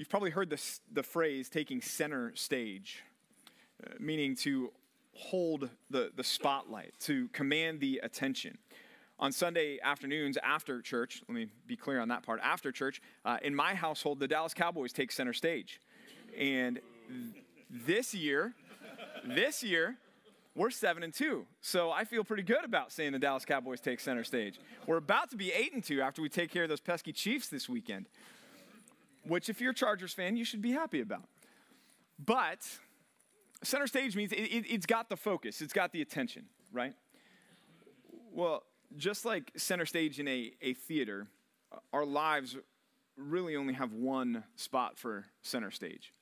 You've probably heard this, the phrase taking center stage, uh, meaning to hold the, the spotlight, to command the attention. On Sunday afternoons after church, let me be clear on that part, after church, uh, in my household, the Dallas Cowboys take center stage. And th- this year, this year, we're seven and two. So I feel pretty good about saying the Dallas Cowboys take center stage. We're about to be eight and two after we take care of those pesky Chiefs this weekend, which, if you're a Chargers fan, you should be happy about. But center stage means it, it, it's got the focus, it's got the attention, right? Well, just like center stage in a, a theater, our lives really only have one spot for center stage.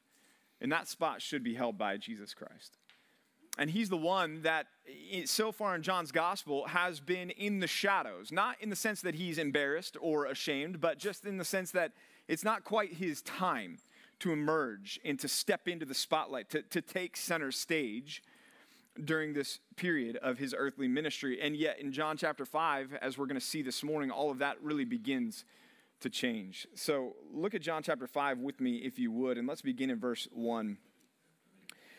And that spot should be held by Jesus Christ. And he's the one that, so far in John's gospel, has been in the shadows. Not in the sense that he's embarrassed or ashamed, but just in the sense that it's not quite his time to emerge and to step into the spotlight, to, to take center stage during this period of his earthly ministry. And yet, in John chapter 5, as we're going to see this morning, all of that really begins to change. So, look at John chapter 5 with me, if you would, and let's begin in verse 1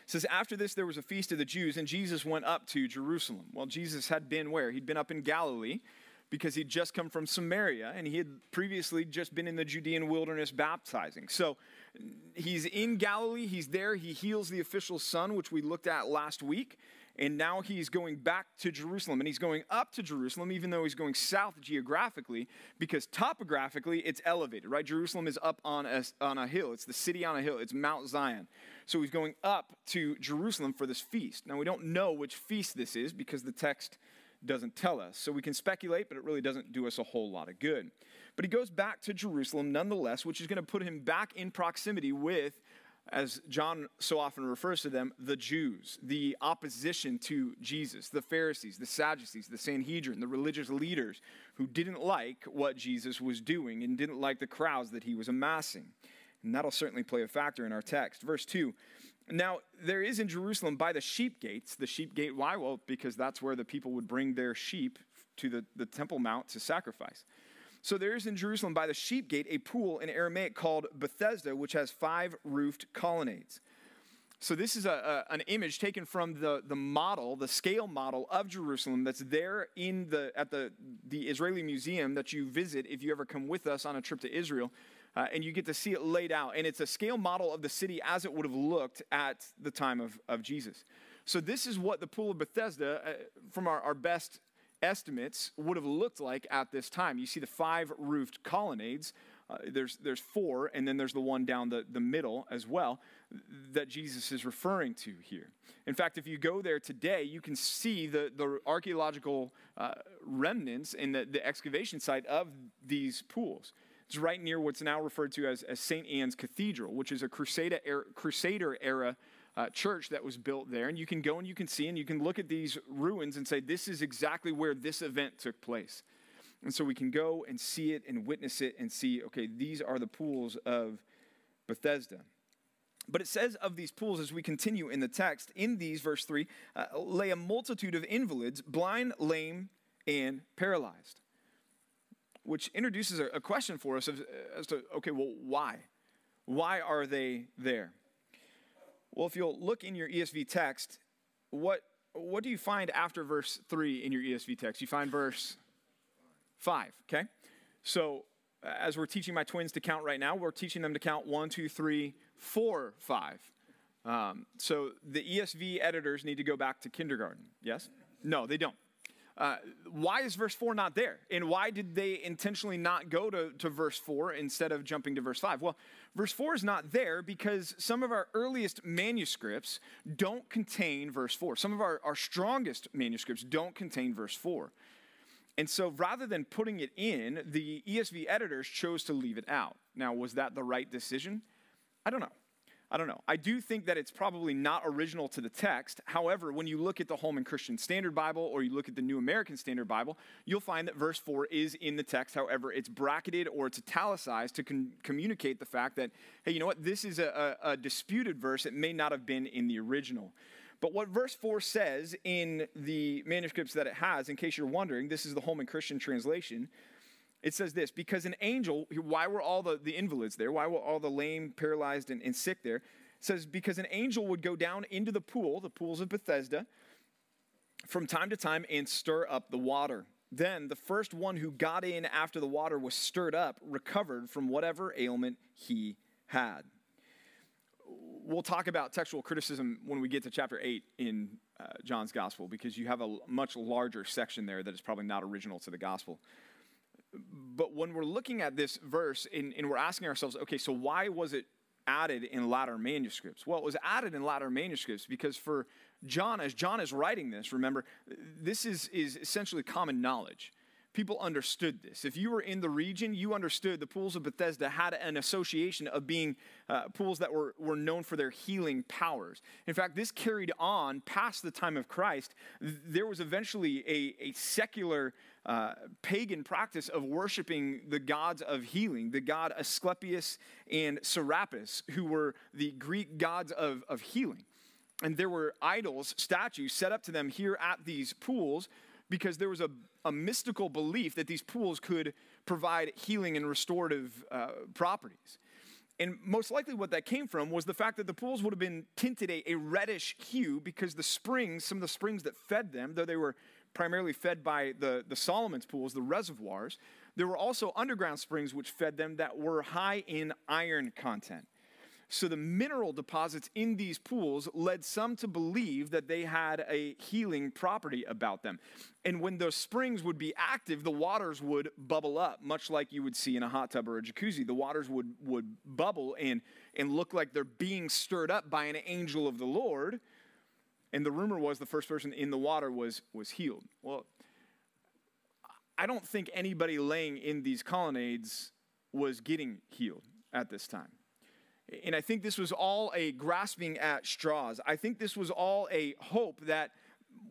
says, After this, there was a feast of the Jews, and Jesus went up to Jerusalem. Well, Jesus had been where? He'd been up in Galilee because he'd just come from Samaria, and he had previously just been in the Judean wilderness baptizing. So he's in Galilee, he's there, he heals the official son, which we looked at last week. And now he's going back to Jerusalem. And he's going up to Jerusalem, even though he's going south geographically, because topographically it's elevated, right? Jerusalem is up on a, on a hill. It's the city on a hill. It's Mount Zion. So he's going up to Jerusalem for this feast. Now, we don't know which feast this is because the text doesn't tell us. So we can speculate, but it really doesn't do us a whole lot of good. But he goes back to Jerusalem nonetheless, which is going to put him back in proximity with as John so often refers to them, the Jews, the opposition to Jesus, the Pharisees, the Sadducees, the Sanhedrin, the religious leaders who didn't like what Jesus was doing and didn't like the crowds that he was amassing. And that'll certainly play a factor in our text. Verse 2 Now, there is in Jerusalem by the sheep gates, the sheep gate, why? Well, because that's where the people would bring their sheep to the, the Temple Mount to sacrifice. So there is in Jerusalem by the sheep gate a pool in Aramaic called Bethesda, which has five roofed colonnades. So this is a, a, an image taken from the, the model, the scale model of Jerusalem that's there in the, at the, the Israeli museum that you visit if you ever come with us on a trip to Israel. Uh, and you get to see it laid out. And it's a scale model of the city as it would have looked at the time of, of Jesus. So this is what the pool of Bethesda, uh, from our, our best estimates would have looked like at this time. You see the five roofed colonnades. Uh, there's, there's four, and then there's the one down the, the middle as well that Jesus is referring to here. In fact, if you go there today, you can see the, the archaeological uh, remnants in the, the excavation site of these pools. It's right near what's now referred to as, as St. Anne's Cathedral, which is a Crusader era, Crusader era uh, church that was built there. And you can go and you can see and you can look at these ruins and say, this is exactly where this event took place. And so we can go and see it and witness it and see, okay, these are the pools of Bethesda. But it says of these pools as we continue in the text, in these, verse 3, uh, lay a multitude of invalids, blind, lame, and paralyzed. Which introduces a, a question for us as, as to, okay, well, why? Why are they there? Well, if you'll look in your ESV text, what, what do you find after verse 3 in your ESV text? You find verse 5, okay? So as we're teaching my twins to count right now, we're teaching them to count one, two, three, four, five. Um, so the ESV editors need to go back to kindergarten, yes? No, they don't. Uh, why is verse 4 not there? And why did they intentionally not go to, to verse 4 instead of jumping to verse 5? Well, verse 4 is not there because some of our earliest manuscripts don't contain verse 4. Some of our, our strongest manuscripts don't contain verse 4. And so rather than putting it in, the ESV editors chose to leave it out. Now, was that the right decision? I don't know. I don't know. I do think that it's probably not original to the text. However, when you look at the Holman Christian Standard Bible or you look at the New American Standard Bible, you'll find that verse 4 is in the text. However, it's bracketed or it's italicized to con- communicate the fact that, hey, you know what? This is a, a, a disputed verse. It may not have been in the original. But what verse 4 says in the manuscripts that it has, in case you're wondering, this is the Holman Christian translation. It says this because an angel, why were all the, the invalids there? Why were all the lame, paralyzed, and, and sick there? It says because an angel would go down into the pool, the pools of Bethesda, from time to time and stir up the water. Then the first one who got in after the water was stirred up recovered from whatever ailment he had. We'll talk about textual criticism when we get to chapter 8 in uh, John's gospel because you have a much larger section there that is probably not original to the gospel. But when we're looking at this verse and, and we're asking ourselves, okay, so why was it added in latter manuscripts? Well, it was added in latter manuscripts because for John, as John is writing this, remember, this is, is essentially common knowledge. People understood this. If you were in the region, you understood the pools of Bethesda had an association of being uh, pools that were, were known for their healing powers. In fact, this carried on past the time of Christ. There was eventually a, a secular uh, pagan practice of worshiping the gods of healing, the god Asclepius and Serapis, who were the Greek gods of, of healing. And there were idols, statues set up to them here at these pools because there was a, a mystical belief that these pools could provide healing and restorative uh, properties. And most likely, what that came from was the fact that the pools would have been tinted a, a, reddish hue because the springs, some of the springs that fed them, though they were primarily fed by the, the Solomon's pools, the reservoirs, there were also underground springs which fed them that were high in iron content. So the mineral deposits in these pools led some to believe that they had a healing property about them. And when those springs would be active, the waters would bubble up, much like you would see in a hot tub or a jacuzzi. The waters would, would bubble and, and look like they're being stirred up by an angel of the Lord. And the rumor was the first person in the water was, was healed. Well, I don't think anybody laying in these colonnades was getting healed at this time. And I think this was all a grasping at straws. I think this was all a hope that,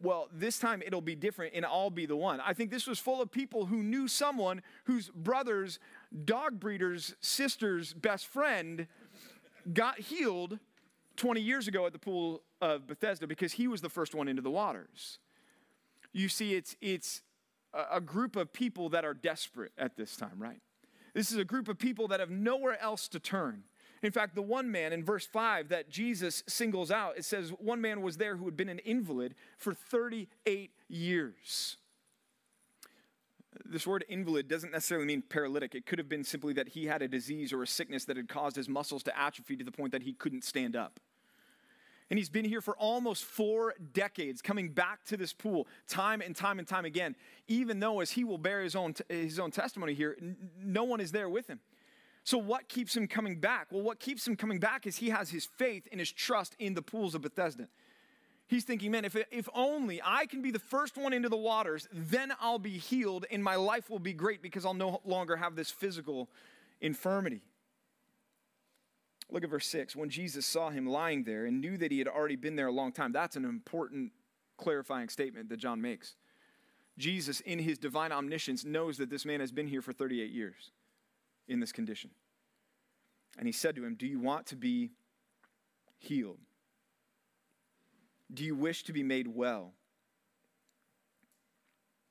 well, this time it'll be different and I'll be the one. I think this was full of people who knew someone whose brother's dog breeder's sister's best friend got healed 20 years ago at the pool of Bethesda because he was the first one into the waters. You see, it's, it's a group of people that are desperate at this time, right? This is a group of people that have nowhere else to turn. In fact, the one man in verse 5 that Jesus singles out, it says one man was there who had been an invalid for 38 years. This word invalid doesn't necessarily mean paralytic. It could have been simply that he had a disease or a sickness that had caused his muscles to atrophy to the point that he couldn't stand up. And he's been here for almost four decades, coming back to this pool time and time and time again, even though, as he will bear his own, his own testimony here, no one is there with him. So, what keeps him coming back? Well, what keeps him coming back is he has his faith and his trust in the pools of Bethesda. He's thinking, man, if, if only I can be the first one into the waters, then I'll be healed and my life will be great because I'll no longer have this physical infirmity. Look at verse 6. When Jesus saw him lying there and knew that he had already been there a long time, that's an important clarifying statement that John makes. Jesus, in his divine omniscience, knows that this man has been here for 38 years in this condition. And he said to him, Do you want to be healed? Do you wish to be made well?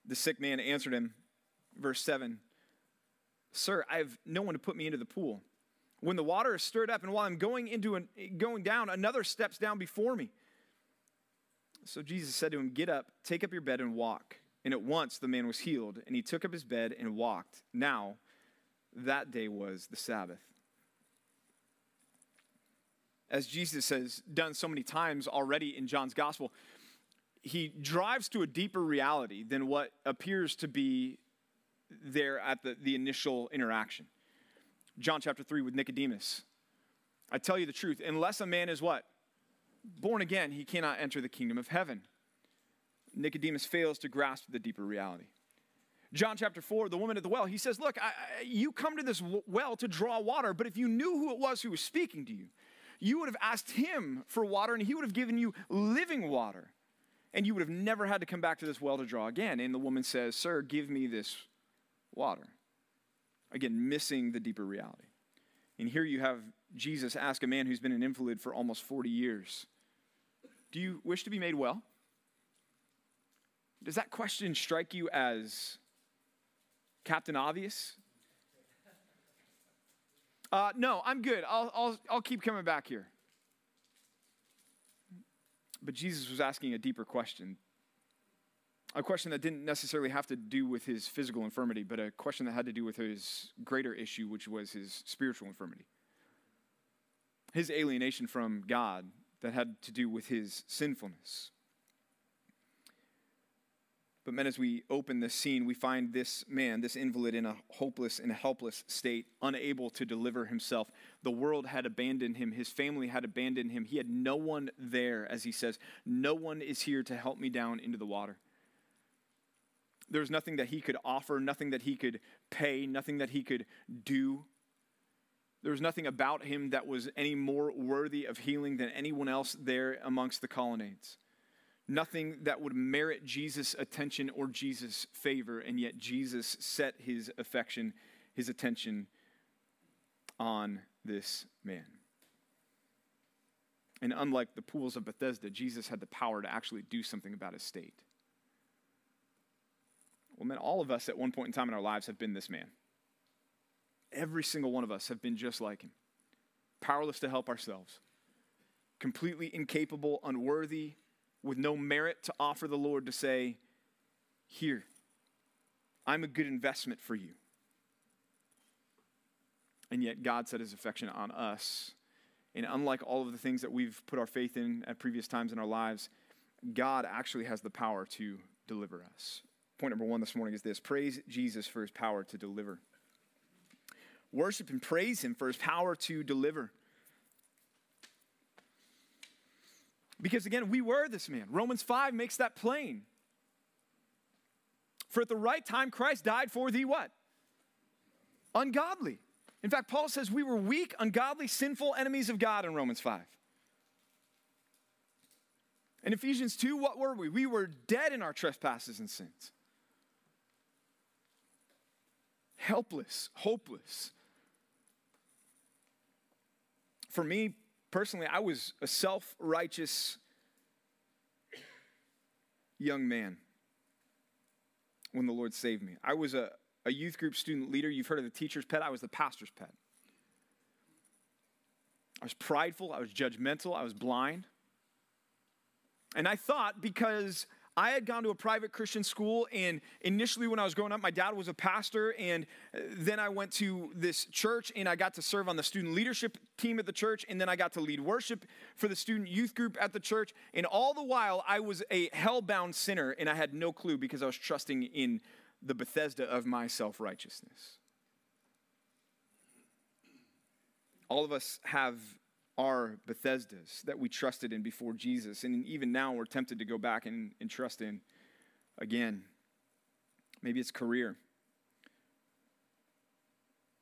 The sick man answered him, verse 7 Sir, I have no one to put me into the pool. When the water is stirred up, and while I'm going into an, going down, another steps down before me. So Jesus said to him, Get up, take up your bed, and walk. And at once the man was healed, and he took up his bed and walked. Now that day was the Sabbath. As Jesus has done so many times already in John's gospel, he drives to a deeper reality than what appears to be there at the, the initial interaction. John chapter 3 with Nicodemus. I tell you the truth, unless a man is what? Born again, he cannot enter the kingdom of heaven. Nicodemus fails to grasp the deeper reality. John chapter 4, the woman at the well, he says, Look, I, you come to this well to draw water, but if you knew who it was who was speaking to you, you would have asked him for water and he would have given you living water. And you would have never had to come back to this well to draw again. And the woman says, Sir, give me this water. Again, missing the deeper reality. And here you have Jesus ask a man who's been an invalid for almost 40 years, Do you wish to be made well? Does that question strike you as Captain Obvious? Uh, no, I'm good. I'll, I'll, I'll keep coming back here. But Jesus was asking a deeper question. A question that didn't necessarily have to do with his physical infirmity, but a question that had to do with his greater issue, which was his spiritual infirmity. His alienation from God that had to do with his sinfulness. But, men, as we open this scene, we find this man, this invalid, in a hopeless and helpless state, unable to deliver himself. The world had abandoned him. His family had abandoned him. He had no one there, as he says, No one is here to help me down into the water. There was nothing that he could offer, nothing that he could pay, nothing that he could do. There was nothing about him that was any more worthy of healing than anyone else there amongst the colonnades nothing that would merit Jesus' attention or Jesus' favor, and yet Jesus set his affection, his attention on this man. And unlike the pools of Bethesda, Jesus had the power to actually do something about his state. Well, man, all of us at one point in time in our lives have been this man. Every single one of us have been just like him, powerless to help ourselves, completely incapable, unworthy, with no merit to offer the Lord to say, Here, I'm a good investment for you. And yet, God set his affection on us. And unlike all of the things that we've put our faith in at previous times in our lives, God actually has the power to deliver us. Point number one this morning is this praise Jesus for his power to deliver. Worship and praise him for his power to deliver. Because again, we were this man. Romans 5 makes that plain. For at the right time, Christ died for the what? Ungodly. In fact, Paul says we were weak, ungodly, sinful enemies of God in Romans 5. In Ephesians 2, what were we? We were dead in our trespasses and sins. Helpless, hopeless. For me, personally, I was a self righteous young man when the Lord saved me. I was a, a youth group student leader. You've heard of the teacher's pet, I was the pastor's pet. I was prideful, I was judgmental, I was blind. And I thought because I had gone to a private Christian school, and initially, when I was growing up, my dad was a pastor, and uh, then I went to this church and I got to serve on the student leadership team at the church, and then I got to lead worship for the student youth group at the church. And all the while, I was a hell-bound sinner, and I had no clue because I was trusting in the Bethesda of my self righteousness. All of us have are Bethesdas that we trusted in before Jesus. And even now, we're tempted to go back and, and trust in again. Maybe it's career.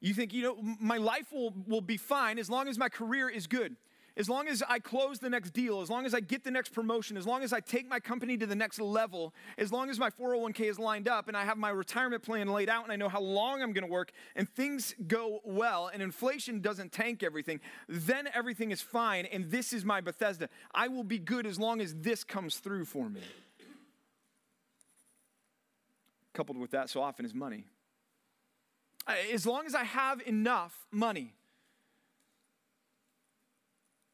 You think, you know, my life will, will be fine as long as my career is good as long as I close the next deal, as long as I get the next promotion, as long as I take my company to the next level, as long as my 401k is lined up and I have my retirement plan laid out and I know how long I'm going to work and things go well and inflation doesn't tank everything, then everything is fine and this is my Bethesda. I will be good as long as this comes through for me. Coupled with that so often is money. As long as I have enough money,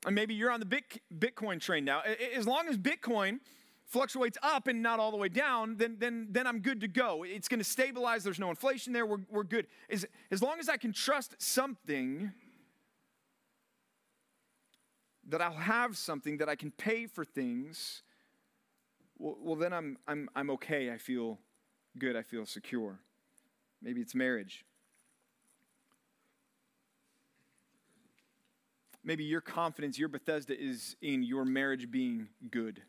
and maybe you're on the Bitcoin train now. As long as Bitcoin fluctuates up and not all the way down, then, then, then I'm good to go. It's going to stabilize. There's no inflation there. We're, we're good. As, as long as I can trust something, that I'll have something, that I can pay for things, well, well then I'm, I'm, I'm okay. I feel good. I feel secure. Maybe it's marriage. Maybe your confidence, your Bethesda is in your marriage being good.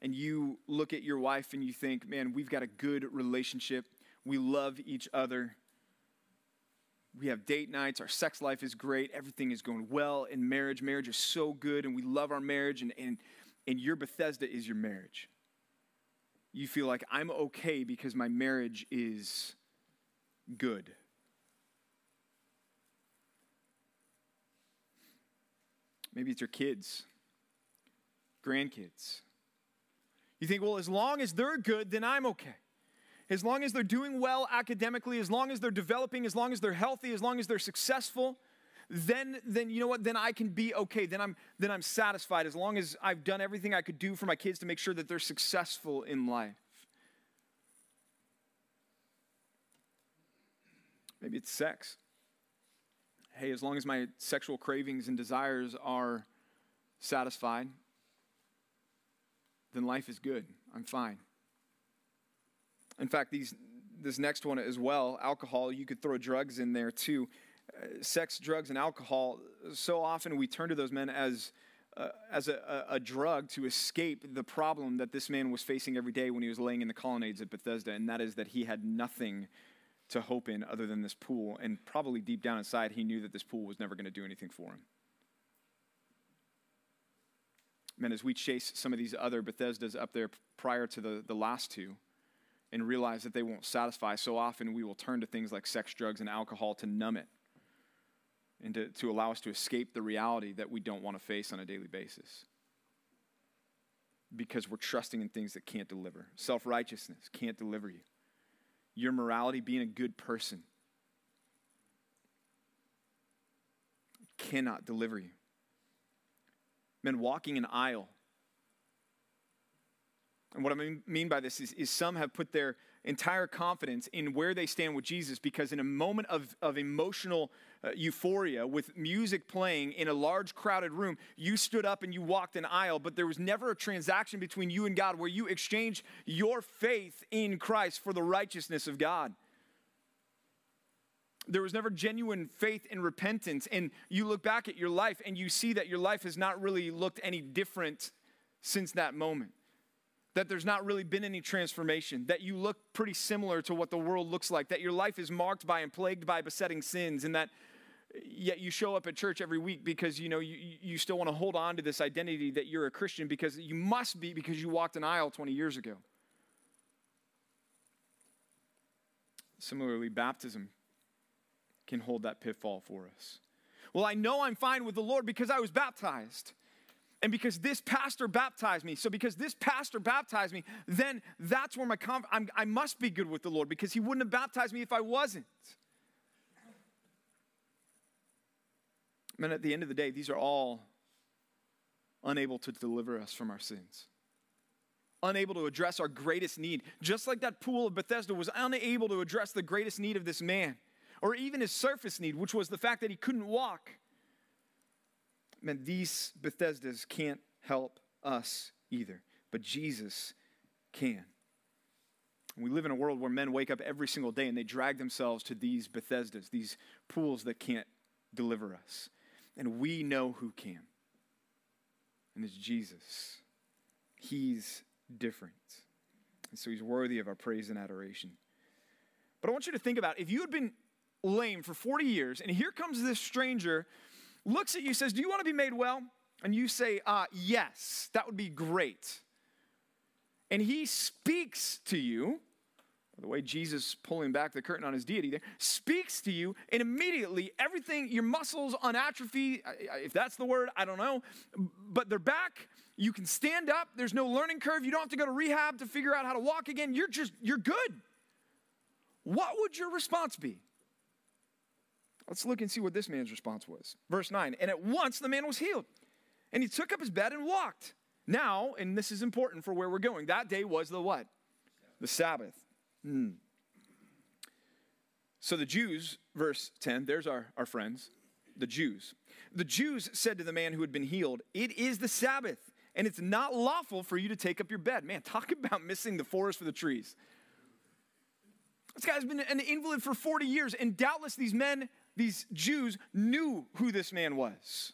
And you look at your wife and you think, man, we've got a good relationship. We love each other. We have date nights. Our sex life is great. Everything is going well in marriage. Marriage is so good, and we love our marriage. And, and, and your Bethesda is your marriage. You feel like I'm okay because my marriage is good. Maybe it's your kids, grandkids. You think, well, as long as they're good, then I'm okay. as long as they're doing well academically, as long as they're developing, as long as they're healthy, as long as they're successful, then then you know what? Then I can be okay. Then I'm then I'm satisfied as long as I've done everything I could do for my kids to make sure that they're successful in life. Maybe it's sex. Hey, as long as my sexual cravings and desires are satisfied, then life is good. I'm fine. In fact, these, this next one as well alcohol, you could throw drugs in there too. Uh, sex, drugs, and alcohol, so often we turn to those men as, uh, as a, a, a, drug to escape the problem that this man was facing every day when he was laying in the colonnades at Bethesda, and that is that he had nothing to hope in other than this pool. And probably deep down inside, he knew that this pool was never going to do anything for him. Man, as we chase some of these other Bethesdas up there prior to the, the last two and realize that they won't satisfy, so often we will turn to things like sex, drugs, and alcohol to numb it and to, to allow us to escape the reality that we don't want to face on a daily basis. Because we're trusting in things that can't deliver. Self righteousness can't deliver you. Your morality, being a good person, cannot deliver you men walking an aisle. And what I mean by this is, is some have put their entire confidence in where they stand with Jesus because, in a moment of, of emotional uh, euphoria with music playing in a large crowded room, you stood up and you walked an aisle, but there was never a transaction between you and God where you exchanged your faith in Christ for the righteousness of God there was never genuine faith and repentance. And you look back at your life and you see that your life has not really looked any different since that moment. That there's not really been any transformation, that you look pretty similar to what the world looks like, that your life is marked by and plagued by besetting sins, and that yet you show up at church every week because you know you, you still want to hold on to this identity that you're a Christian because you must be because you walked an aisle 20 years ago. Similarly, baptism can hold that pitfall for us. Well, I know I'm fine with the Lord because I was baptized. And because this pastor baptized me. So, because this pastor baptized me, then that's where my conf- i must be good with the Lord because he wouldn't have baptized me if I wasn't. And at the end of the day, these are all unable to deliver us from our sins, unable to address our greatest need. Just like that pool of Bethesda was unable to address the greatest need of this man or even his surface need, which was the fact that he couldn't walk. Man, these Bethesdas can't help us either, but Jesus can. We live in a world where men wake up every single day and they drag themselves to these Bethesdas, these pools that can't deliver us. And we know who can. And it's Jesus. He's different. And so he's worthy of our praise and adoration. But I want you to think about if you had been lame for 40 years, and here comes this stranger, looks at you, says, Do you want to be made well? And you say, uh, Yes, that would be great. And he speaks to you, the way, Jesus pulling back the curtain on his deity there, speaks to you, and immediately everything, your muscles on atrophy, if that's the word, I don't know, but they're back. You can stand up. There's no learning curve. You don't have to go to rehab to figure out how to walk again. You're just, you're good. What would your response be? Let's look and see what this man's response was. Verse 9 And at once the man was healed, and he took up his bed and walked. Now, and this is important for where we're going, that day was the what? The Sabbath. Mm. So the Jews, verse 10, there's our, our friends, the Jews. The Jews said to the man who had been healed, It is the Sabbath, and it's not lawful for you to take up your bed. Man, talk about missing the forest for the trees. This guy's been an invalid for 40 years, and doubtless these men these Jews knew who this man was.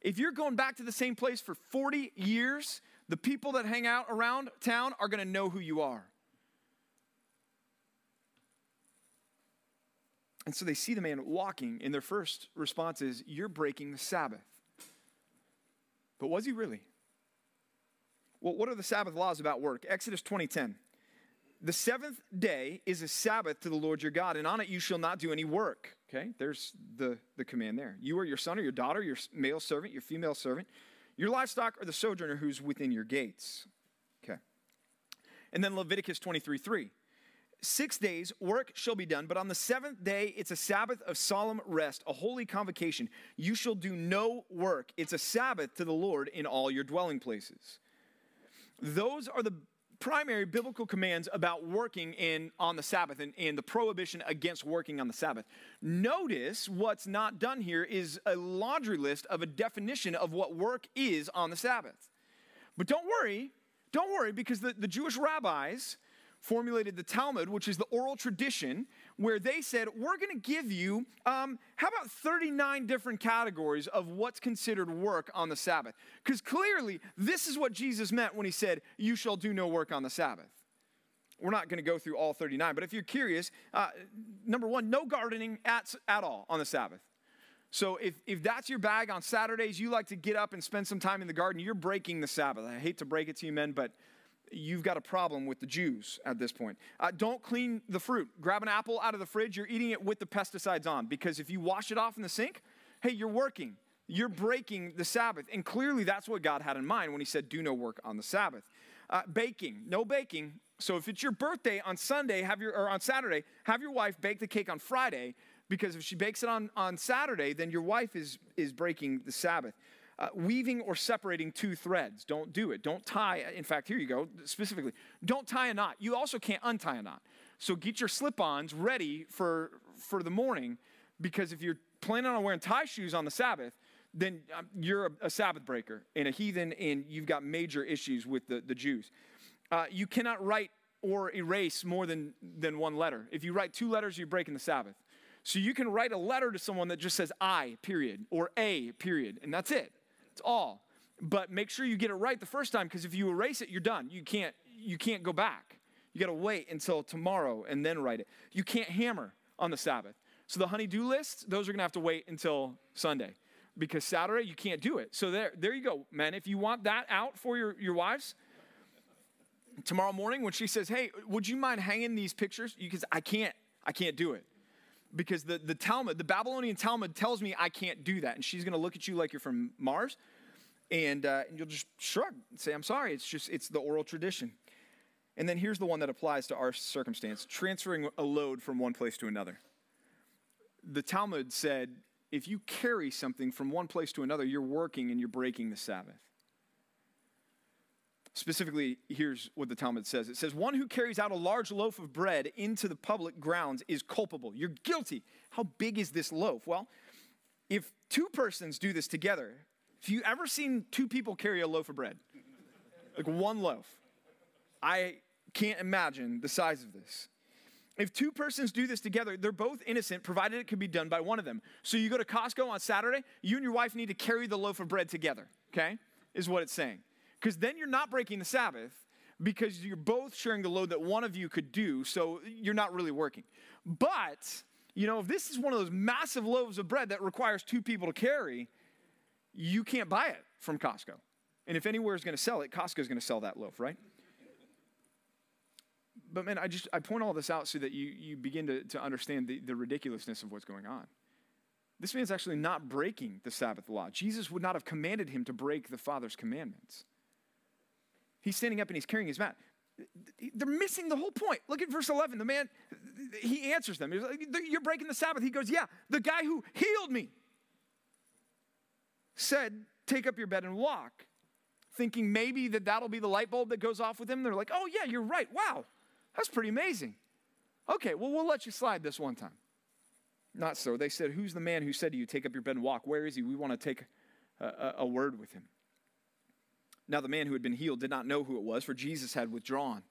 If you're going back to the same place for 40 years, the people that hang out around town are going to know who you are. And so they see the man walking, and their first response is, You're breaking the Sabbath. But was he really? Well, what are the Sabbath laws about work? Exodus 20:10. The seventh day is a Sabbath to the Lord your God, and on it you shall not do any work. Okay, there's the, the command there. You or your son or your daughter, your male servant, your female servant, your livestock, or the sojourner who's within your gates. Okay. And then Leviticus 23 3. Six days work shall be done, but on the seventh day it's a Sabbath of solemn rest, a holy convocation. You shall do no work. It's a Sabbath to the Lord in all your dwelling places. Those are the primary biblical commands about working in on the Sabbath and, and the prohibition against working on the Sabbath. Notice what's not done here is a laundry list of a definition of what work is on the Sabbath. But don't worry, don't worry, because the, the Jewish rabbis formulated the Talmud, which is the oral tradition, where they said, We're going to give you, um, how about 39 different categories of what's considered work on the Sabbath? Because clearly, this is what Jesus meant when he said, You shall do no work on the Sabbath. We're not going to go through all 39, but if you're curious, uh, number one, no gardening at, at all on the Sabbath. So if, if that's your bag on Saturdays, you like to get up and spend some time in the garden, you're breaking the Sabbath. I hate to break it to you, men, but you've got a problem with the Jews at this point. Uh, don't clean the fruit. Grab an apple out of the fridge, you're eating it with the pesticides on because if you wash it off in the sink, hey, you're working. You're breaking the Sabbath. And clearly that's what God had in mind when he said, do no work on the Sabbath. Uh, baking, no baking. So if it's your birthday on Sunday, have your or on Saturday, have your wife bake the cake on Friday because if she bakes it on, on Saturday, then your wife is, is breaking the Sabbath. Uh, weaving or separating two threads. Don't do it. Don't tie. In fact, here you go, specifically. Don't tie a knot. You also can't untie a knot. So get your slip ons ready for, for the morning because if you're planning on wearing tie shoes on the Sabbath, then um, you're a, a, Sabbath breaker and a heathen, and you've got major issues with the, the Jews. Uh, you cannot write or erase more than, than one letter. If you write two letters, you're breaking the Sabbath. So you can write a letter to someone that just says I, period, or A, period, and that's it. It's all. But make sure you get it right the first time because if you erase it, you're done. You can't, you can't go back. You got to wait until tomorrow and then write it. You can't hammer on the Sabbath. So the honey-do lists, those are going to have to wait until Sunday because Saturday you can't do it. So there, there you go, man. If you want that out for your, your wives, tomorrow morning when she says, "Hey, would you mind hanging these pictures?" You can "I can't. I can't do it." Because the, the Talmud, the Babylonian Talmud tells me I can't do that. And she's going to look at you like you're from Mars. And, uh, and you'll just shrug and say, I'm sorry. It's just, it's the oral tradition. And then here's the one that applies to our circumstance transferring a load from one place to another. The Talmud said, if you carry something from one place to another, you're working and you're breaking the Sabbath. Specifically, here's what the Talmud says it says, One who carries out a large loaf of bread into the public grounds is culpable. You're guilty. How big is this loaf? Well, if two persons do this together, have you ever seen two people carry a loaf of bread? Like one loaf. I can't imagine the size of this. If two persons do this together, they're both innocent, provided it can be done by one of them. So you go to Costco on Saturday, you and your wife need to carry the loaf of bread together, okay? Is what it's saying. Because then you're not breaking the Sabbath because you're both sharing the load that one of you could do, so you're not really working. But, you know, if this is one of those massive loaves of bread that requires two people to carry, you can't buy it from Costco. And if anywhere is going to sell it, Costco is going to sell that loaf, right? But man, I just I point all this out so that you you begin to, to understand the, the ridiculousness of what's going on. This man's actually not breaking the Sabbath law. Jesus would not have commanded him to break the Father's commandments. He's standing up and he's carrying his mat. They're missing the whole point. Look at verse 11. The man, he answers them. Like, You're breaking the Sabbath. He goes, Yeah, the guy who healed me said, Take up your bed and walk. Thinking maybe that that'll be the light bulb that goes off with him. They're like, Oh, yeah, you're right. Wow, that's pretty amazing. Okay, well, we'll let you slide this one time. Not so. They said, Who's the man who said to you, Take up your bed and walk? Where is he? We want to take a, a, a word with him. Now, the man who had been healed did not know who it was, for Jesus had withdrawn.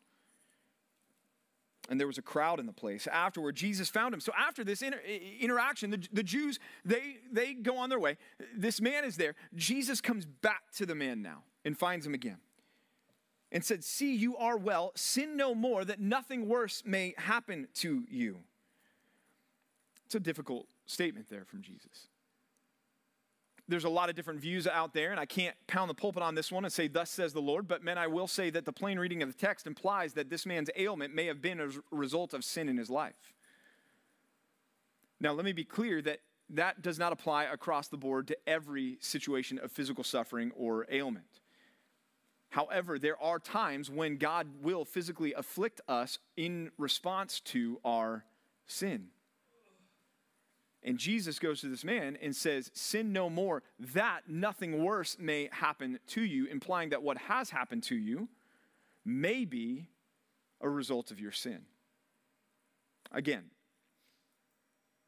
And there was a crowd in the place. Afterward, Jesus found him. So after this inter- interaction, the, the Jews, they, they go on their way. This man is there. Jesus comes back to the man now and finds him again and said, See, you are well. Sin no more, that nothing worse may happen to you. It's a difficult statement there from Jesus there's a lot of different views out there, and I can't pound the pulpit on this one and say, Thus says the Lord. But, men, I will say that the plain reading of the text implies that this man's ailment may have been a result of sin in his life. Now, let me be clear that that does not apply across the board to every situation of physical suffering or ailment. However, there are times when God will physically afflict us in response to our sin. And Jesus goes to this man and says, Sin no more, that nothing worse may happen to you, implying that what has happened to you may be a result of your sin. Again,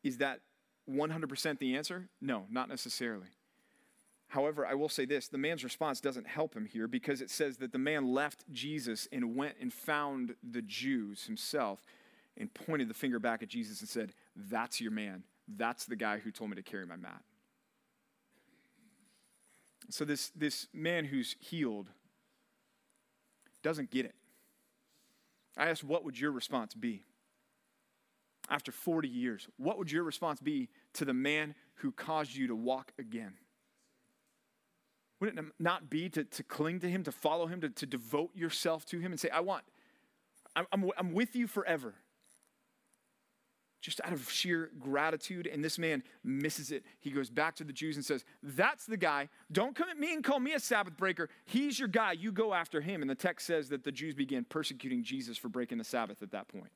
is that 100% the answer? No, not necessarily. However, I will say this the man's response doesn't help him here because it says that the man left Jesus and went and found the Jews himself and pointed the finger back at Jesus and said, That's your man. That's the guy who told me to carry my mat. So, this, this man who's healed doesn't get it. I asked, What would your response be? After 40 years, what would your response be to the man who caused you to walk again? Would it not be to, to cling to him, to follow him, to, to devote yourself to him and say, I want, I'm, I'm, I'm with you forever? Just out of sheer gratitude. And this man misses it. He goes back to the Jews and says, That's the guy. Don't come at me and call me a Sabbath breaker. He's your guy. You go after him. And the text says that the Jews began persecuting Jesus for breaking the Sabbath at that point.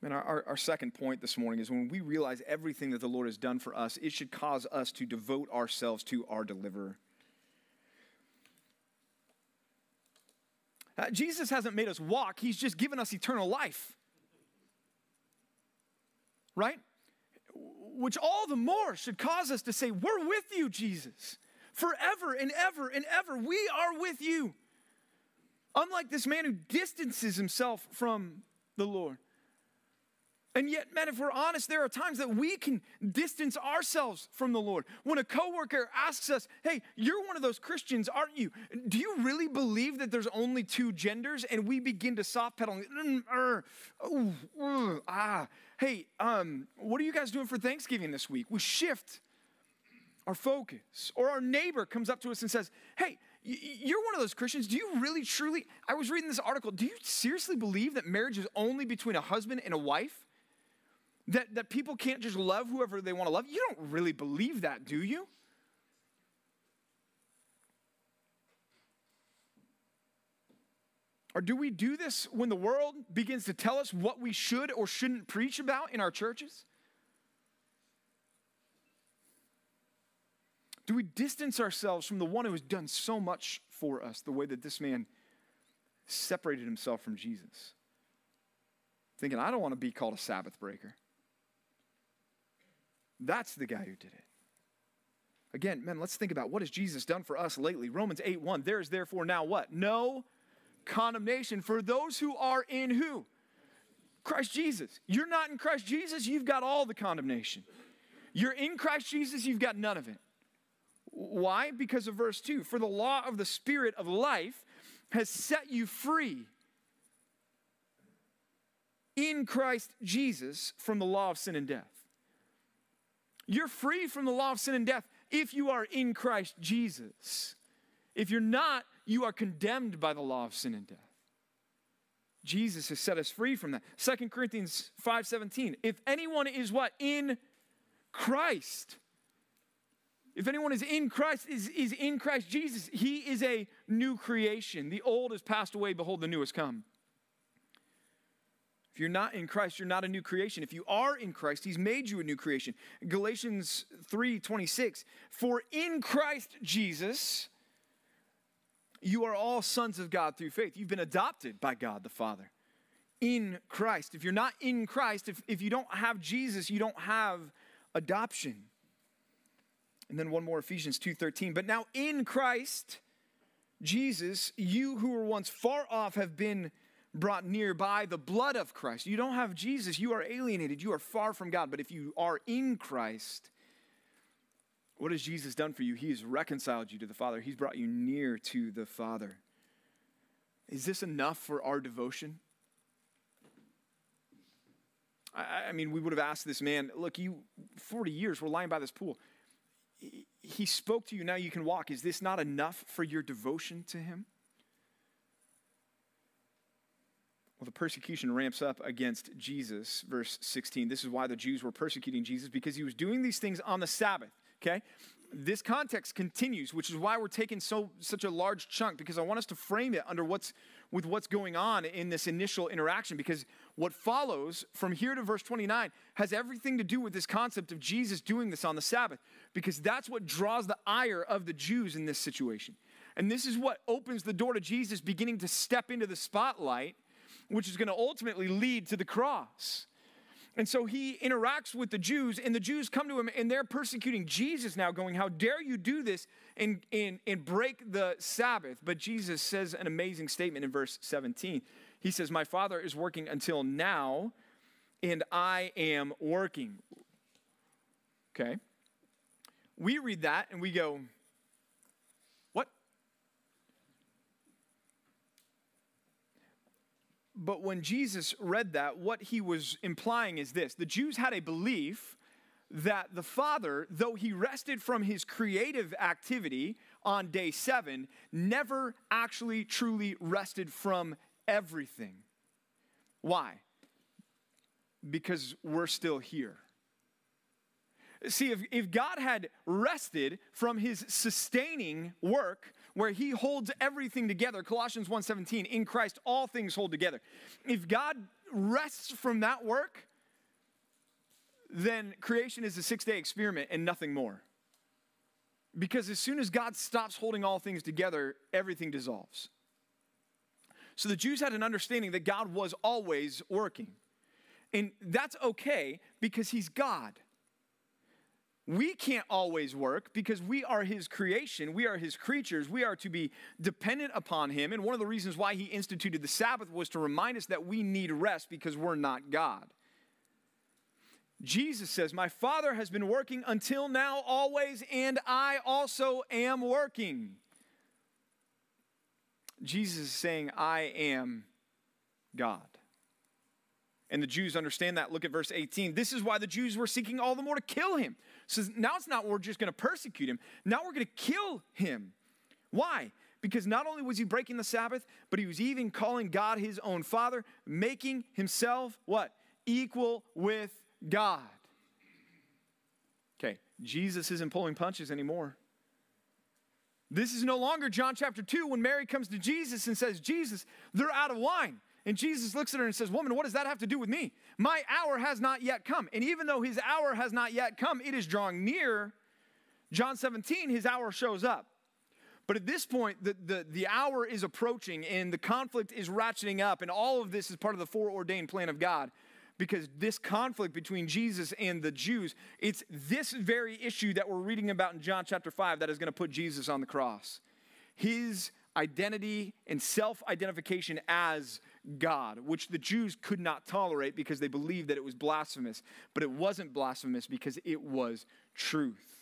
And our, our, our, second point this morning is when we realize everything that the Lord has done for us, it should cause us to devote ourselves to our deliverer. Uh, Jesus hasn't made us walk, He's just given us eternal life. Right? Which all the more should cause us to say, We're with you, Jesus. Forever and ever and ever, we are with you. Unlike this man who distances himself from the Lord. And yet, man, if we're honest, there are times that we can distance ourselves from the Lord. When a coworker asks us, "Hey, you're one of those Christians, aren't you? Do you really believe that there's only two genders?" And we begin to soft pedal. Mm, er, ah, hey, um, what are you guys doing for Thanksgiving this week? We shift our focus. Or our neighbor comes up to us and says, "Hey, you're one of those Christians. Do you really, truly? I was reading this article. Do you seriously believe that marriage is only between a husband and a wife? That, that people can't just love whoever they want to love? You don't really believe that, do you? Or do we do this when the world begins to tell us what we should or shouldn't preach about in our churches? Do we distance ourselves from the one who has done so much for us, the way that this man separated himself from Jesus? Thinking, I don't want to be called a Sabbath breaker. That's the guy who did it. Again, man, let's think about what has Jesus done for us lately. Romans 8 1. There is therefore now what? No condemnation for those who are in who? Christ Jesus. You're not in Christ Jesus, you've got all the condemnation. You're in Christ Jesus, you've got none of it. Why? Because of verse 2. For the law of the Spirit of life has set you free in Christ Jesus from the law of sin and death. You're free from the law of sin and death if you are in Christ Jesus. If you're not, you are condemned by the law of sin and death. Jesus has set us free from that. Second Corinthians 5:17. If anyone is what? In Christ. If anyone is in Christ, is, is in Christ Jesus, he is a new creation. The old has passed away, behold, the new has come. If you're not in Christ, you're not a new creation. If you are in Christ, he's made you a new creation. Galatians 3:26, "For in Christ Jesus you are all sons of God through faith. You've been adopted by God the Father in Christ. If you're not in Christ, if, if you don't have Jesus, you don't have adoption. And then one more Ephesians 2:13. But now in Christ Jesus, you who were once far off have been brought near by the blood of Christ. You don't have Jesus, you are alienated, you are far from God. But if you are in Christ, what has Jesus done for you? He has reconciled you to the Father, He's brought you near to the Father. Is this enough for our devotion? I, I mean, we would have asked this man, look, you 40 years we're lying by this pool. He spoke to you, now you can walk. Is this not enough for your devotion to him? Well, the persecution ramps up against Jesus, verse 16. This is why the Jews were persecuting Jesus, because he was doing these things on the Sabbath, okay? this context continues, which is why we're taking so such a large chunk because I want us to frame it under what's with what's going on in this initial interaction because what follows from here to verse 29 has everything to do with this concept of Jesus doing this on the Sabbath because that's what draws the ire of the Jews in this situation. And this is what opens the door to Jesus beginning to step into the spotlight, which is going to ultimately lead to the cross. And so he interacts with the Jews, and the Jews come to him and they're persecuting Jesus now, going, How dare you do this and, and, and break the Sabbath? But Jesus says an amazing statement in verse 17. He says, My Father is working until now, and I am working. Okay? We read that and we go, But when Jesus read that, what he was implying is this the Jews had a belief that the Father, though he rested from his creative activity on day seven, never actually truly rested from everything. Why? Because we're still here. See, if, if God had rested from his sustaining work, where he holds everything together, Colossians 1:17, in Christ all things hold together. If God rests from that work, then creation is a six-day experiment and nothing more. Because as soon as God stops holding all things together, everything dissolves. So the Jews had an understanding that God was always working. And that's okay because he's God. We can't always work because we are his creation. We are his creatures. We are to be dependent upon him. And one of the reasons why he instituted the Sabbath was to remind us that we need rest because we're not God. Jesus says, My Father has been working until now, always, and I also am working. Jesus is saying, I am God. And the Jews understand that. Look at verse 18. This is why the Jews were seeking all the more to kill him. So now it's not we're just going to persecute him. Now we're going to kill him. Why? Because not only was he breaking the Sabbath, but he was even calling God his own father, making himself what? Equal with God. Okay, Jesus isn't pulling punches anymore. This is no longer John chapter 2 when Mary comes to Jesus and says, Jesus, they're out of wine. And Jesus looks at her and says, Woman, what does that have to do with me? My hour has not yet come. And even though his hour has not yet come, it is drawing near. John 17, his hour shows up. But at this point, the, the, the hour is approaching and the conflict is ratcheting up, and all of this is part of the foreordained plan of God. Because this conflict between Jesus and the Jews, it's this very issue that we're reading about in John chapter 5 that is going to put Jesus on the cross. His identity and self identification as God, which the Jews could not tolerate because they believed that it was blasphemous. But it wasn't blasphemous because it was truth.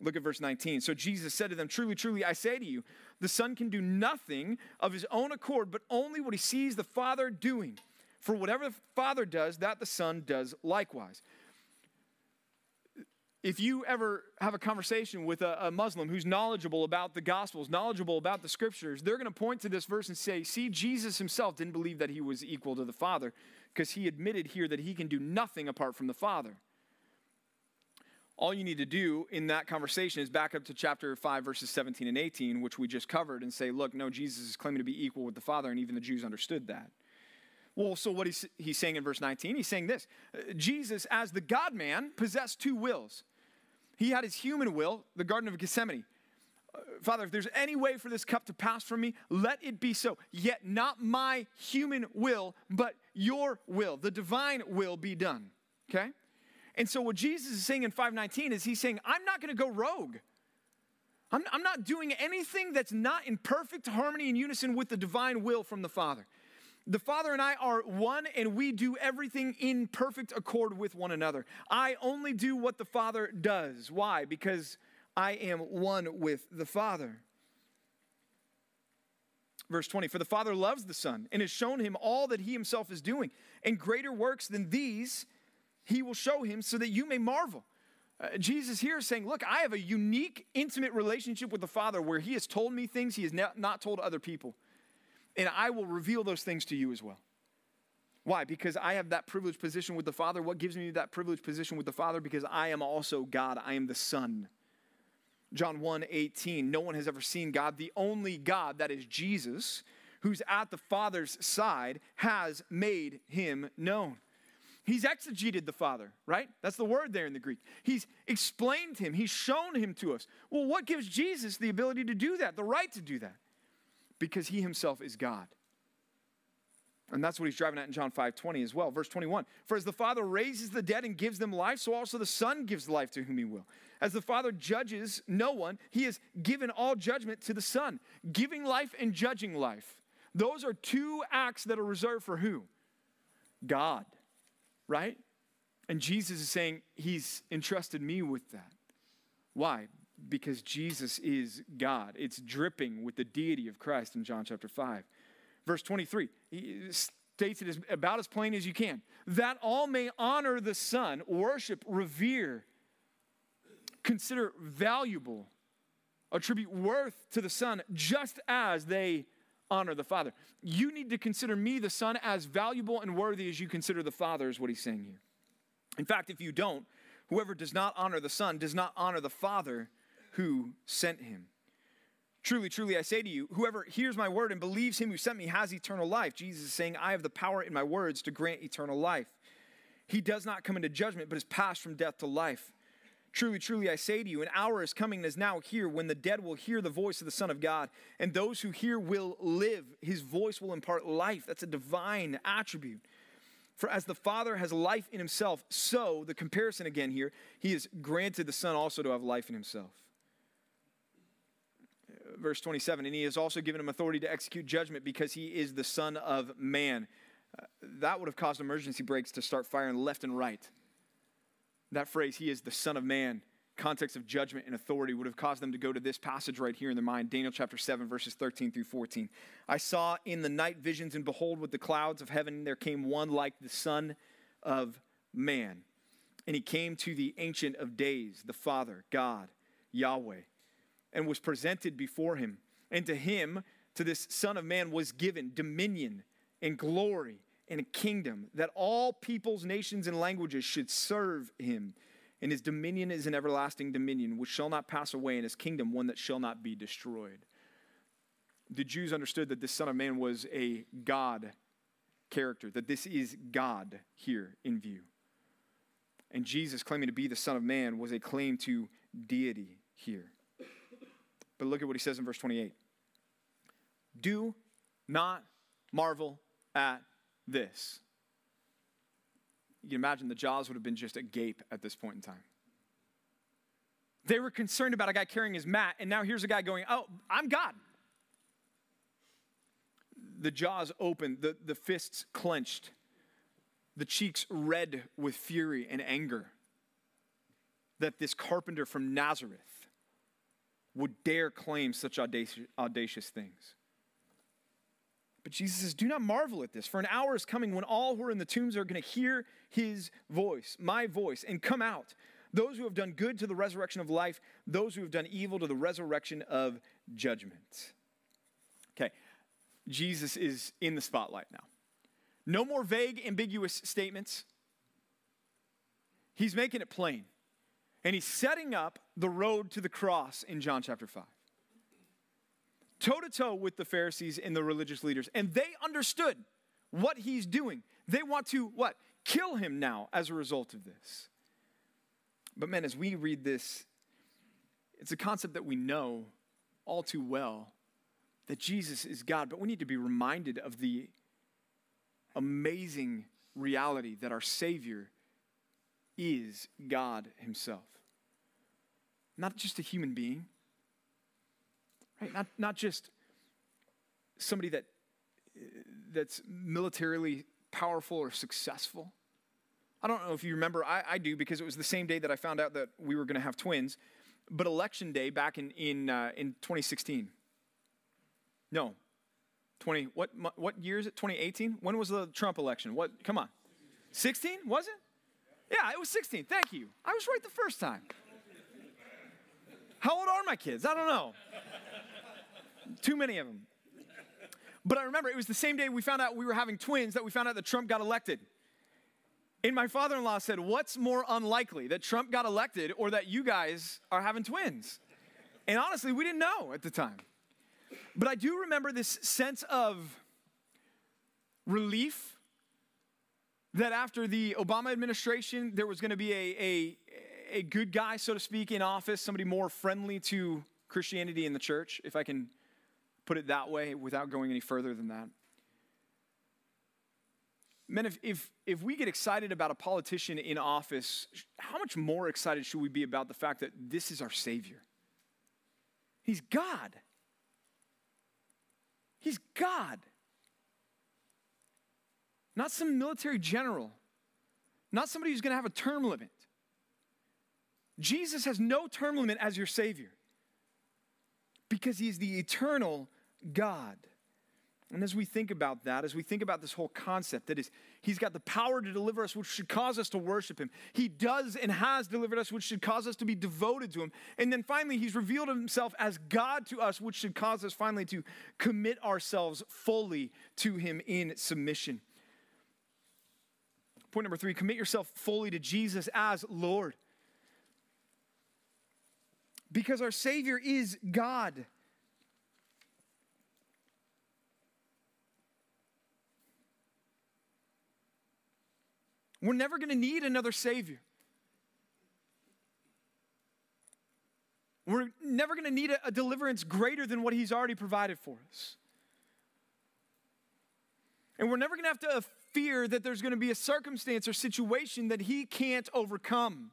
Look at verse 19. So Jesus said to them, Truly, truly, I say to you, the Son can do nothing of his own accord, but only what he sees the Father doing. For whatever the Father does, that the Son does likewise if you ever have a conversation with a, a, Muslim who's knowledgeable about the Gospels, knowledgeable about the Scriptures, they're going to point to this verse and say, See, Jesus himself didn't believe that he was equal to the Father because he admitted here that he can do nothing apart from the Father. All you need to do in that conversation is back up to chapter 5, verses 17 and 18, which we just covered, and say, Look, no, Jesus is claiming to be equal with the Father, and even the Jews understood that. Well, so what he's, he's saying in verse 19, he's saying this Jesus, as the God man, possessed two wills. He had his human will, the Garden of Gethsemane. Uh, Father, if there's any way for this cup to pass from me, let it be so. Yet not my human will, but your will, the divine will be done. Okay? And so what Jesus is saying in 519 is he's saying, I'm not going to go rogue. I'm, I'm not doing anything that's not in perfect harmony and unison with the divine will from the Father. The Father and I are one, and we do everything in perfect accord with one another. I only do what the Father does. Why? Because I am one with the Father. Verse 20 For the Father loves the Son and has shown him all that he himself is doing, and greater works than these he will show him so that you may marvel. Uh, Jesus here is saying, Look, I have a unique, intimate relationship with the Father where he has told me things he has not told other people and I will reveal those things to you as well. Why? Because I have that privileged position with the Father. What gives me that privileged position with the Father? Because I am also God, I am the Son. John 1 18, no one has ever seen God. The only God, that is Jesus, who's at the Father's side, has made him known. He's exegeted the Father, right? That's the word there in the Greek. He's explained him, he's shown him to us. Well, what gives Jesus the ability to do that, the right to do that? Because he himself is God. And that's what he's driving at in John 5 20 as well. Verse 21 For as the Father raises the dead and gives them life, so also the Son gives life to whom he will. As the Father judges no one, he has given all judgment to the Son, giving life and judging life. Those are two acts that are reserved for who? God, right? And Jesus is saying, He's entrusted me with that. Why? Because Jesus is God. It's dripping with the deity of Christ in John chapter 5. Verse 23, he states it as, about as plain as you can that all may honor the Son, worship, revere, consider valuable, attribute worth to the Son, just as they honor the Father. You need to consider me, the Son, as valuable and worthy as you consider the Father, is what he's saying here. In fact, if you don't, whoever does not honor the Son does not honor the Father who sent him. Truly, truly, I say to you, whoever hears my word and believes him who sent me has eternal life. Jesus is saying, I have the power in my words to grant eternal life. He does not come into judgment, but is passed from death to life. Truly, truly, I say to you, an hour is coming and is now here when the dead will hear the voice of the Son of God, and those who hear will live. His voice will impart life. That's a divine attribute. For as the Father has life in himself, so, the comparison again here, he has granted the Son also to have life in himself verse 27 and he has also given him authority to execute judgment because he is the son of man. Uh, that would have caused emergency brakes to start firing left and right. That phrase he is the son of man context of judgment and authority would have caused them to go to this passage right here in their mind daniel chapter 7 verses 13 through 14 i saw in the night visions and behold with the clouds of heaven there came one like the son of man. And he came to the ancient of days the father god yahweh and was presented before him. And to him, to this Son of Man, was given dominion and glory and a kingdom that all peoples, nations, and languages should serve him. And his dominion is an everlasting dominion which shall not pass away, and his kingdom one that shall not be destroyed. The Jews understood that this Son of Man was a God character, that this is God here in view. And Jesus claiming to be the Son of Man was a claim to deity here. But look at what he says in verse 28. Do not marvel at this. You can imagine the jaws would have been just agape at this point in time. They were concerned about a guy carrying his mat, and now here's a guy going, Oh, I'm God. The jaws opened, the, the fists clenched, the cheeks red with fury and anger that this carpenter from Nazareth would dare claim such audacious, audacious things. But Jesus says, Do not marvel at this, for an hour is coming when all who are in the tombs are going to hear his voice, my voice, and come out. Those who have done good to the resurrection of life, those who have done evil to the resurrection of judgment. Okay, Jesus is in the spotlight now. No more vague, ambiguous statements. He's making it plain. And he's setting up the road to the cross in John chapter 5. Toe to toe with the Pharisees and the religious leaders. And they understood what he's doing. They want to, what? Kill him now as a result of this. But man, as we read this, it's a concept that we know all too well that Jesus is God, but we need to be reminded of the amazing reality that our Savior is God Himself. Not just a human being, right? Not, not just somebody that, that's militarily powerful or successful. I don't know if you remember, I, I do because it was the same day that I found out that we were going to have twins, but election day back in, in, uh, in 2016. No, 20, what, what year is it? 2018? When was the Trump election? What, come on. 16, was it? Yeah, it was 16. Thank you. I was right the first time. How old are my kids? I don't know. Too many of them. But I remember it was the same day we found out we were having twins that we found out that Trump got elected. And my father in law said, What's more unlikely, that Trump got elected or that you guys are having twins? And honestly, we didn't know at the time. But I do remember this sense of relief that after the Obama administration, there was going to be a, a, a good guy, so to speak, in office, somebody more friendly to Christianity in the church, if I can put it that way without going any further than that. Men, if, if, if we get excited about a politician in office, how much more excited should we be about the fact that this is our Savior? He's God. He's God. Not some military general, not somebody who's going to have a term limit. Jesus has no term limit as your Savior because He's the eternal God. And as we think about that, as we think about this whole concept, that is, He's got the power to deliver us, which should cause us to worship Him. He does and has delivered us, which should cause us to be devoted to Him. And then finally, He's revealed Himself as God to us, which should cause us finally to commit ourselves fully to Him in submission. Point number three commit yourself fully to Jesus as Lord. Because our Savior is God. We're never going to need another Savior. We're never going to need a, a, deliverance greater than what He's already provided for us. And we're never going to have to fear that there's going to be a circumstance or situation that He can't overcome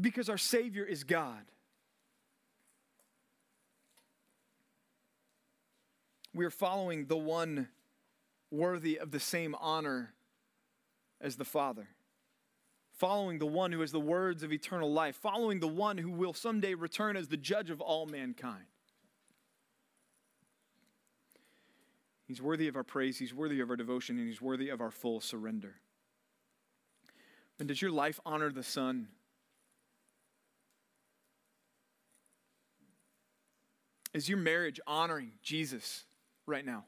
because our Savior is God. We are following the one worthy of the same honor as the Father, following the one who has the words of eternal life, following the one who will someday return as the judge of all mankind. He's worthy of our praise, He's worthy of our devotion, and He's worthy of our full surrender. And does your life honor the Son? Is your marriage honoring Jesus right now?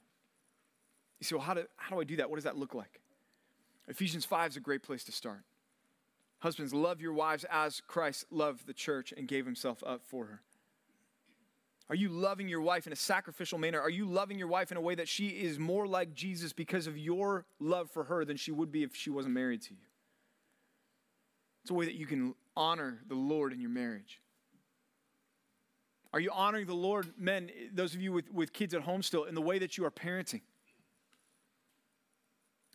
You say, well, how do, how do I do that? What does that look like? Ephesians 5 is a great place to start. Husbands, love your wives as Christ loved the church and gave himself up for her. Are you loving your wife in a sacrificial manner? Are you loving your wife in a way that she is more like Jesus because of your love for her than she would be if she wasn't married to you? It's a way that you can honor the Lord in your marriage. Are you honoring the Lord, men, those of you with, with kids at home still, in the way that you are parenting?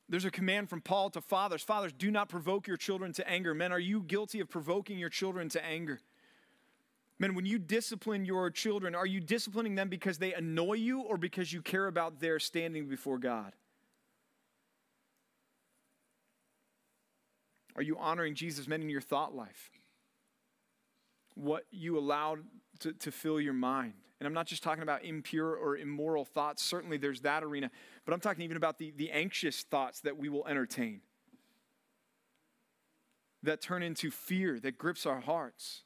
There's a command from Paul to fathers Fathers, do not provoke your children to anger. Men, are you guilty of provoking your children to anger? Men, when you discipline your children, are you disciplining them because they annoy you or because you care about their standing before God? Are you honoring Jesus, men, in your thought life? What you allowed to, to fill your mind. And I'm not just talking about impure or immoral thoughts. Certainly there's that arena. But I'm talking even about the, the anxious thoughts that we will entertain, that turn into fear, that grips our hearts.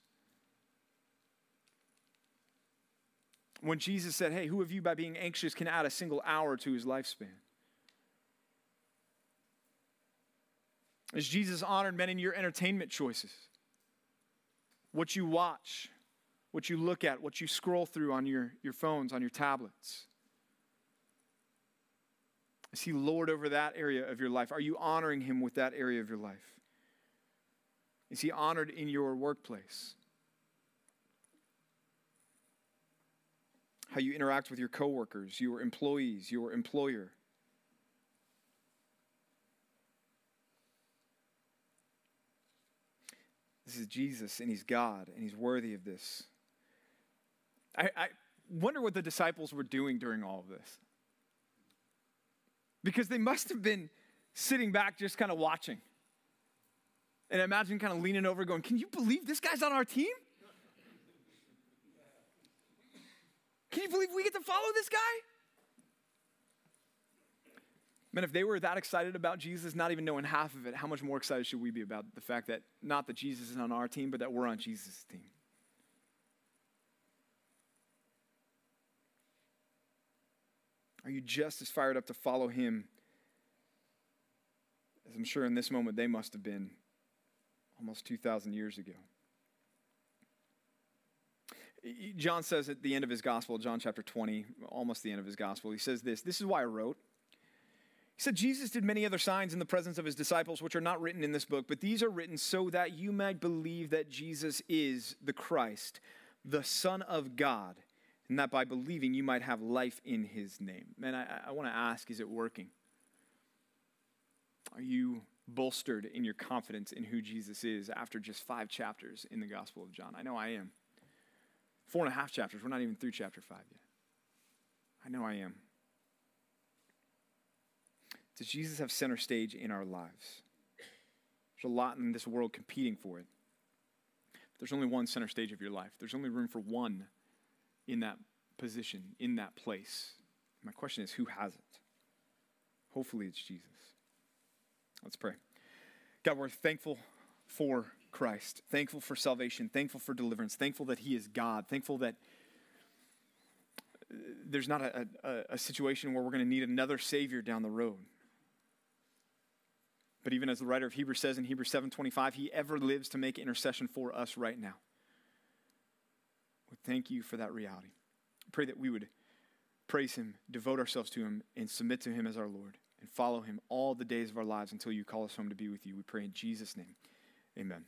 When Jesus said, Hey, who of you by being anxious can add a single hour to his lifespan? Is Jesus honored men in your entertainment choices? What you watch, what you look at, what you scroll through on your, your phones, on your tablets? Is he Lord over that area of your life? Are you honoring him with that area of your life? Is he honored in your workplace? How you interact with your coworkers, your employees, your employer? This is Jesus, and he's God, and he's worthy of this. I, I wonder what the disciples were doing during all of this. Because they must have been sitting back just kind of watching. And imagine kind of leaning over going, Can you believe this guy's on our team? Can you believe we get to follow this guy? Man, if they were that excited about Jesus, not even knowing half of it, how much more excited should we be about the fact that not that Jesus is on our team, but that we're on Jesus' team? Are you just as fired up to follow him as I'm sure in this moment they must have been almost 2,000 years ago? John says at the end of his gospel, John chapter 20, almost the end of his gospel, he says this This is why I wrote. He said, Jesus did many other signs in the presence of his disciples, which are not written in this book, but these are written so that you might believe that Jesus is the Christ, the Son of God, and that by believing you might have life in his name. Man, I, I want to ask is it working? Are you bolstered in your confidence in who Jesus is after just five chapters in the Gospel of John? I know I am. Four and a half chapters. We're not even through chapter five yet. I know I am. Does Jesus have center stage in our lives? There's a lot in this world competing for it. There's only one center stage of your life. There's only room for one in that position, in that place. My question is who has it? Hopefully it's Jesus. Let's pray. God, we're thankful for Christ, thankful for salvation, thankful for deliverance, thankful that He is God, thankful that uh, there's not a, a, a situation where we're going to need another Savior down the road. But even as the writer of Hebrews says in Hebrews 7:25, he ever lives to make intercession for us right now. We thank you for that reality. Pray that we would praise him, devote ourselves to him, and submit to him as our Lord, and follow him all the days of our lives until you call us home to be with you. We pray in Jesus' name. Amen.